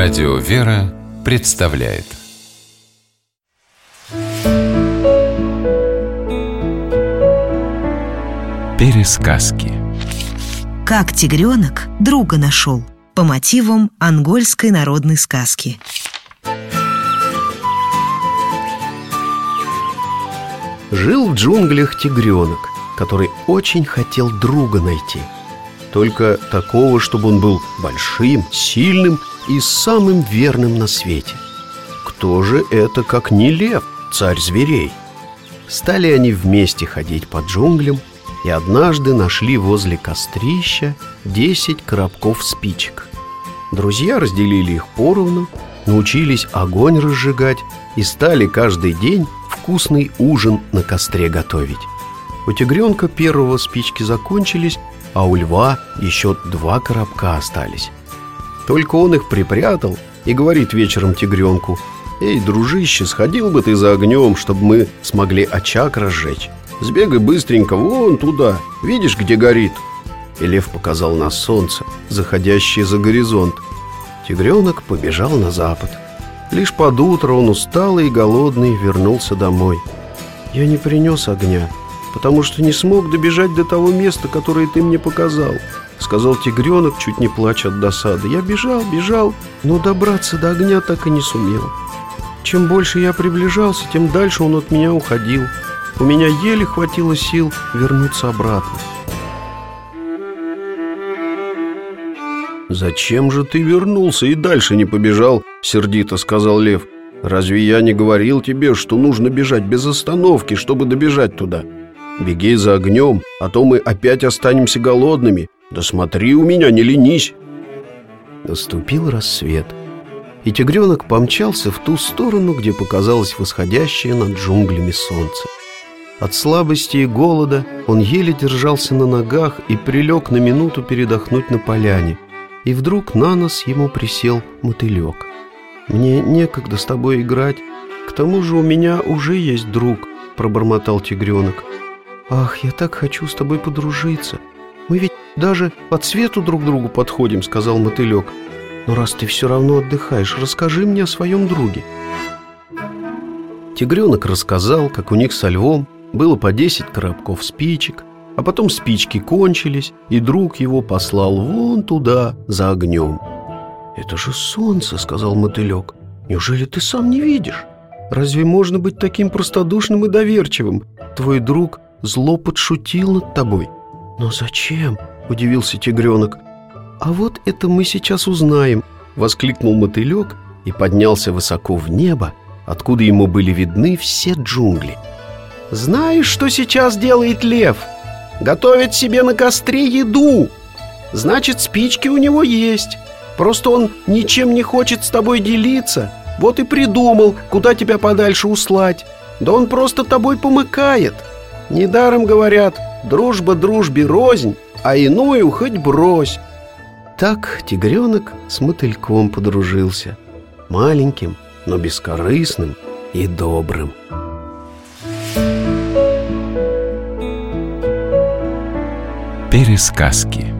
Радио «Вера» представляет Пересказки Как тигренок друга нашел по мотивам ангольской народной сказки. Жил в джунглях тигренок, который очень хотел друга найти. Только такого, чтобы он был большим, сильным и самым верным на свете. Кто же это, как не лев, царь зверей? Стали они вместе ходить по джунглям и однажды нашли возле кострища десять коробков спичек. Друзья разделили их поровну, научились огонь разжигать и стали каждый день вкусный ужин на костре готовить. У тигренка первого спички закончились, а у льва еще два коробка остались. Только он их припрятал и говорит вечером тигренку «Эй, дружище, сходил бы ты за огнем, чтобы мы смогли очаг разжечь. Сбегай быстренько вон туда, видишь, где горит?» И лев показал на солнце, заходящее за горизонт. Тигренок побежал на запад. Лишь под утро он усталый и голодный вернулся домой. «Я не принес огня, потому что не смог добежать до того места, которое ты мне показал», Сказал тигренок, чуть не плача от досады. «Я бежал, бежал, но добраться до огня так и не сумел. Чем больше я приближался, тем дальше он от меня уходил. У меня еле хватило сил вернуться обратно». «Зачем же ты вернулся и дальше не побежал?» — сердито сказал лев. «Разве я не говорил тебе, что нужно бежать без остановки, чтобы добежать туда? Беги за огнем, а то мы опять останемся голодными. Да смотри у меня, не ленись!» Наступил рассвет, и тигренок помчался в ту сторону, где показалось восходящее над джунглями солнце. От слабости и голода он еле держался на ногах и прилег на минуту передохнуть на поляне. И вдруг на нос ему присел мотылек. «Мне некогда с тобой играть, к тому же у меня уже есть друг», — пробормотал тигренок. «Ах, я так хочу с тобой подружиться. Мы ведь даже по цвету друг другу подходим», — сказал мотылек. «Но раз ты все равно отдыхаешь, расскажи мне о своем друге». Тигренок рассказал, как у них со львом было по десять коробков спичек, а потом спички кончились, и друг его послал вон туда, за огнем. «Это же солнце», — сказал мотылек. «Неужели ты сам не видишь? Разве можно быть таким простодушным и доверчивым? Твой друг зло подшутил над тобой». «Но зачем?» — удивился тигренок. «А вот это мы сейчас узнаем», — воскликнул мотылек и поднялся высоко в небо, откуда ему были видны все джунгли. «Знаешь, что сейчас делает лев?» Готовит себе на костре еду. Значит, спички у него есть. Просто он ничем не хочет с тобой делиться. Вот и придумал, куда тебя подальше услать. Да он просто тобой помыкает. Недаром говорят, дружба дружбе рознь, а иную хоть брось. Так тигренок с мотыльком подружился. Маленьким, но бескорыстным и добрым. Пересказки